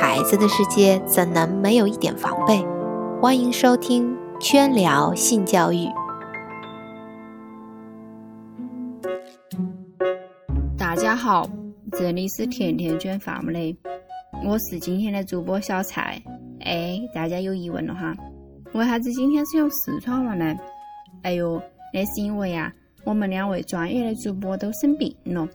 孩子的世界怎能没有一点防备？欢迎收听圈聊性教育。大家好，这里是甜甜圈 family，我是今天的主播小蔡。哎，大家有疑问了哈？为啥子今天是用四川话呢？哎呦，那是因为呀，我们两位专业的主播都生病了。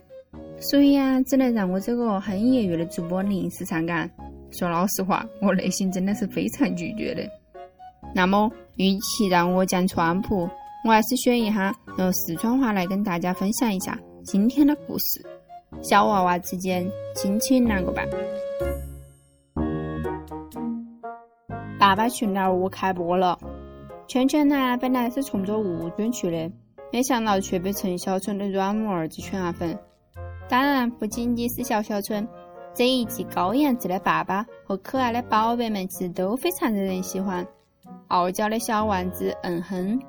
所以啊，只能让我这个很业余的主播临时上岗。说老实话，我内心真的是非常拒绝的。那么，与其让我讲川普，我还是选一下用四川话来跟大家分享一下今天的故事：小娃娃之间亲亲啷个办？爸爸去哪儿我开播了？圈圈呢，本来是冲着吴尊去的，没想到却被陈小春的软萌儿子圈了粉。当然，不仅仅是小小春，这一季高颜值的爸爸和可爱的宝贝们其实都非常惹人喜欢。傲娇的小丸子嗯哼，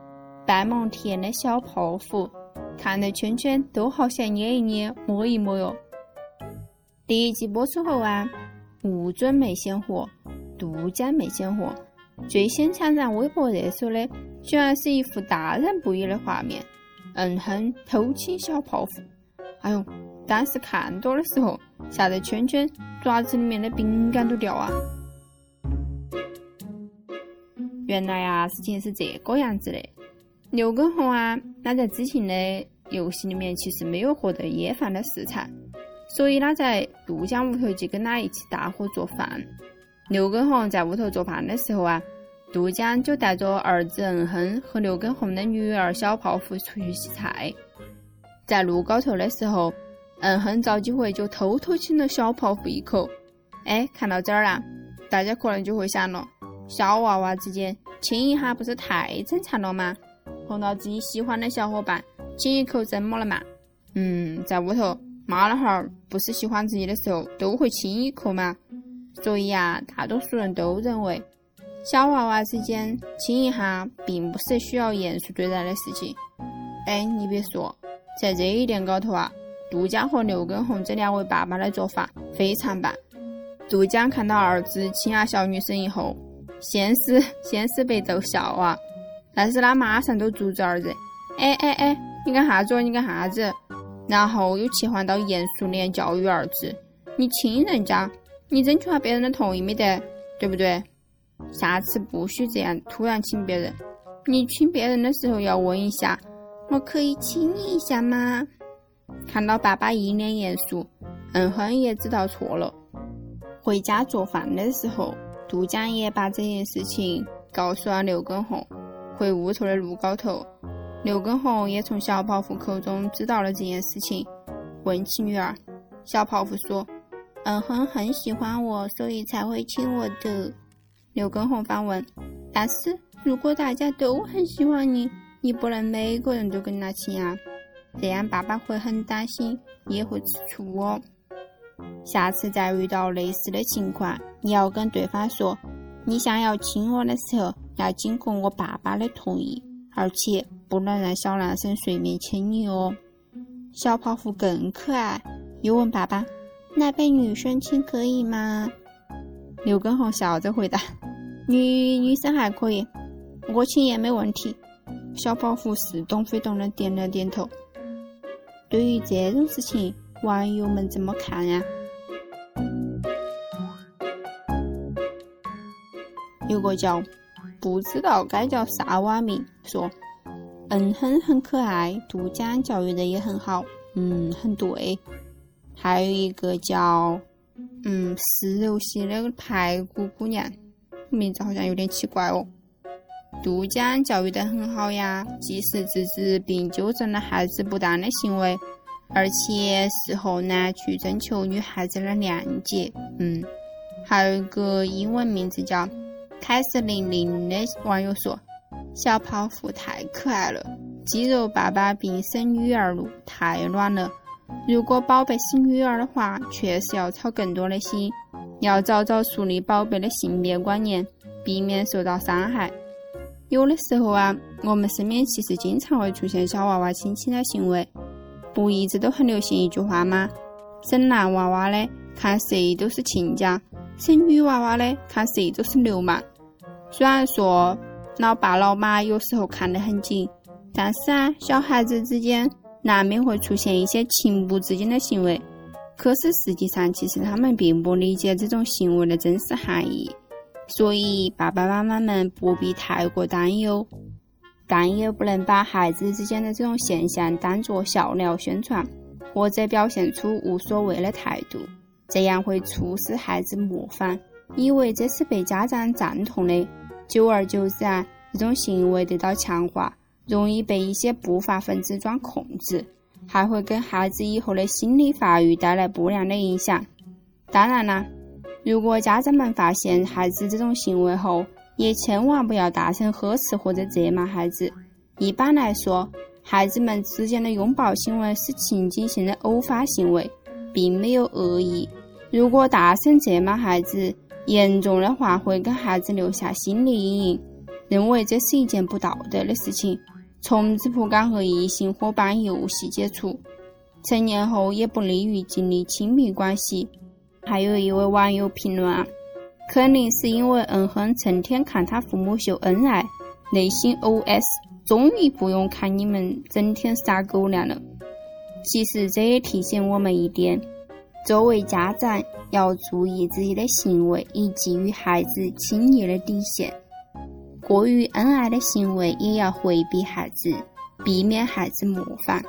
呆萌甜的小泡芙，看得圈圈都好想捏一捏、摸一摸哟。第一季播出后啊，吴尊没鲜货，杜江没鲜货，最先抢占微博热搜的，居然是一幅大人不语的画面：嗯哼，偷亲小泡芙。哎呦！当时看多的时候，吓得圈圈爪子里面的饼干都掉啊！原来啊，事情是这个样子的。刘畊宏啊，他在之前的游戏里面其实没有获得夜饭的食材，所以他在杜江屋头就跟他一起搭伙做饭。刘畊宏在屋头做饭的时候啊，杜江就带着儿子嗯哼和刘畊宏的女儿小泡芙出去洗菜。在路高头的时候。嗯很，找机会就偷偷亲了小泡芙一口。哎，看到这儿啦，大家可能就会想了：小娃娃之间亲一下不是太正常了吗？碰到自己喜欢的小伙伴亲一口怎么了嘛？嗯，在屋头妈老汉儿不是喜欢自己的时候都会亲一口吗？所以呀，大多数人都认为小娃娃之间亲一下并不是需要严肃对待的事情。哎，你别说，在这一点高头啊。杜江和刘畊宏这两位爸爸的做法非常棒。杜江看到儿子亲下小女生以后，先是先是被逗笑啊，但是他马上都阻止儿子：“哎哎哎，你干啥子？你干啥子？”然后又切换到严肃脸教育儿子：“你亲人家，你征求下别人的同意没得，对不对？下次不许这样突然亲别人。你亲别人的时候要问一下，我可以亲你一下吗？”看到爸爸一脸严肃，嗯哼也知道错了。回家做饭的时候，杜江也把这件事情告诉了刘畊宏。回屋头的路高头，刘畊宏也从小泡芙口中知道了这件事情，问起女儿。小泡芙说：“嗯哼很喜欢我，所以才会亲我的。”刘畊宏反问：“但是如果大家都很喜欢你，你不能每个人都跟他亲啊？”这样爸爸会很担心，也会吃醋哦。下次再遇到类似的情况，你要跟对方说，你想要亲我的时候，要经过我爸爸的同意，而且不能让小男生随便亲你哦。小泡芙更可爱，又问爸爸：“那被女生亲可以吗？”刘畊宏笑着回答：“ 女女生还可以，我亲也没问题。”小泡芙似懂非懂的点了点头。对于这种事情，网友们怎么看呀？有个叫不知道该叫啥网名说，嗯哼很可爱，杜江教育的也很好，嗯很对。还有一个叫嗯是柔系的排骨姑娘，名字好像有点奇怪哦。杜江教育得很好呀，及时制止并纠正了孩子不当的行为，而且事后呢去征求女孩子的谅解。嗯，还有一个英文名字叫凯瑟琳琳的网友说：“小泡芙太可爱了，肌肉爸爸并生女儿路太暖了。如果宝贝是女儿的话，确实要操更多的心，要早早树立宝贝的性别观念，避免受到伤害。”有的时候啊，我们身边其实经常会出现小娃娃亲亲的行为，不一直都很流行一句话吗？生男娃娃的看谁都是亲家，生女娃娃的，看谁都是流氓。虽然说老爸老妈有时候看得很紧，但是啊，小孩子之间难免会出现一些情不自禁的行为。可是实际上，其实他们并不理解这种行为的真实含义，所以爸爸妈妈们不必太过担忧，但也不能把孩子之间的这种现象当作笑料宣传，或者表现出无所谓的态度，这样会促使孩子模仿，以为这是被家长赞同的，久而久之啊，这种行为得到强化，容易被一些不法分子钻空子。还会给孩子以后的心理发育带来不良的影响。当然啦，如果家长们发现孩子这种行为后，也千万不要大声呵斥或者责骂孩子。一般来说，孩子们之间的拥抱行为是情景性的偶发行为，并没有恶意。如果大声责骂孩子，严重的话会给孩子留下心理阴影，认为这是一件不道德的事情。从此不敢和异性伙伴游戏接触，成年后也不利于建立亲密关系。还有一位网友评论啊，肯定是因为嗯哼成天看他父母秀恩爱，内心 OS：终于不用看你们整天撒狗粮了。其实这也提醒我们一点：作为家长要注意自己的行为以及与孩子亲密的底线。过于恩爱的行为也要回避孩子，避免孩子模仿。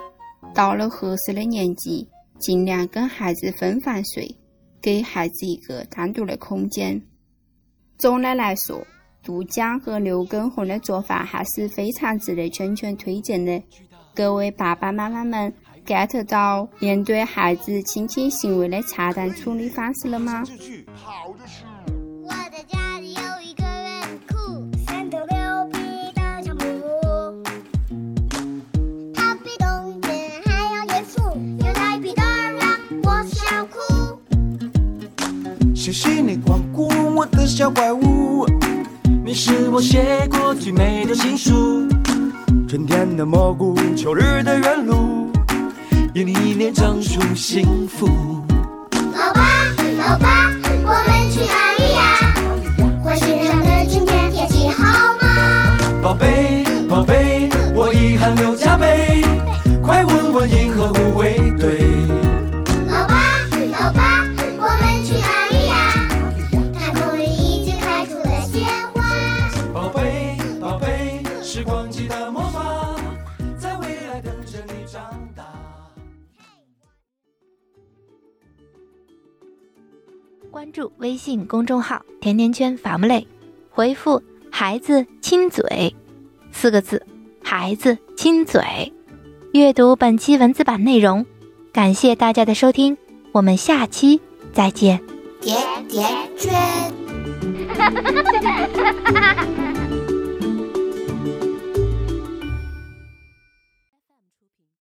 到了合适的年纪，尽量跟孩子分房睡，给孩子一个单独的空间。总的来说，杜江和刘根红的做法还是非常值得圈圈推荐的。各位爸爸妈妈们，get 到面对孩子亲亲行为的恰当处理方式了吗？谢谢你光顾我的小怪物，你是我写过最美的情书。春天的蘑菇，秋日的原路，一年一年长出幸福。老爸，老爸，我们去哪里呀？火星上的今天天气好吗？宝贝，宝贝，我遗憾又关注微信公众号“甜甜圈伐木累”，回复“孩子亲嘴”四个字，“孩子亲嘴”，阅读本期文字版内容。感谢大家的收听，我们下期再见。甜甜圈。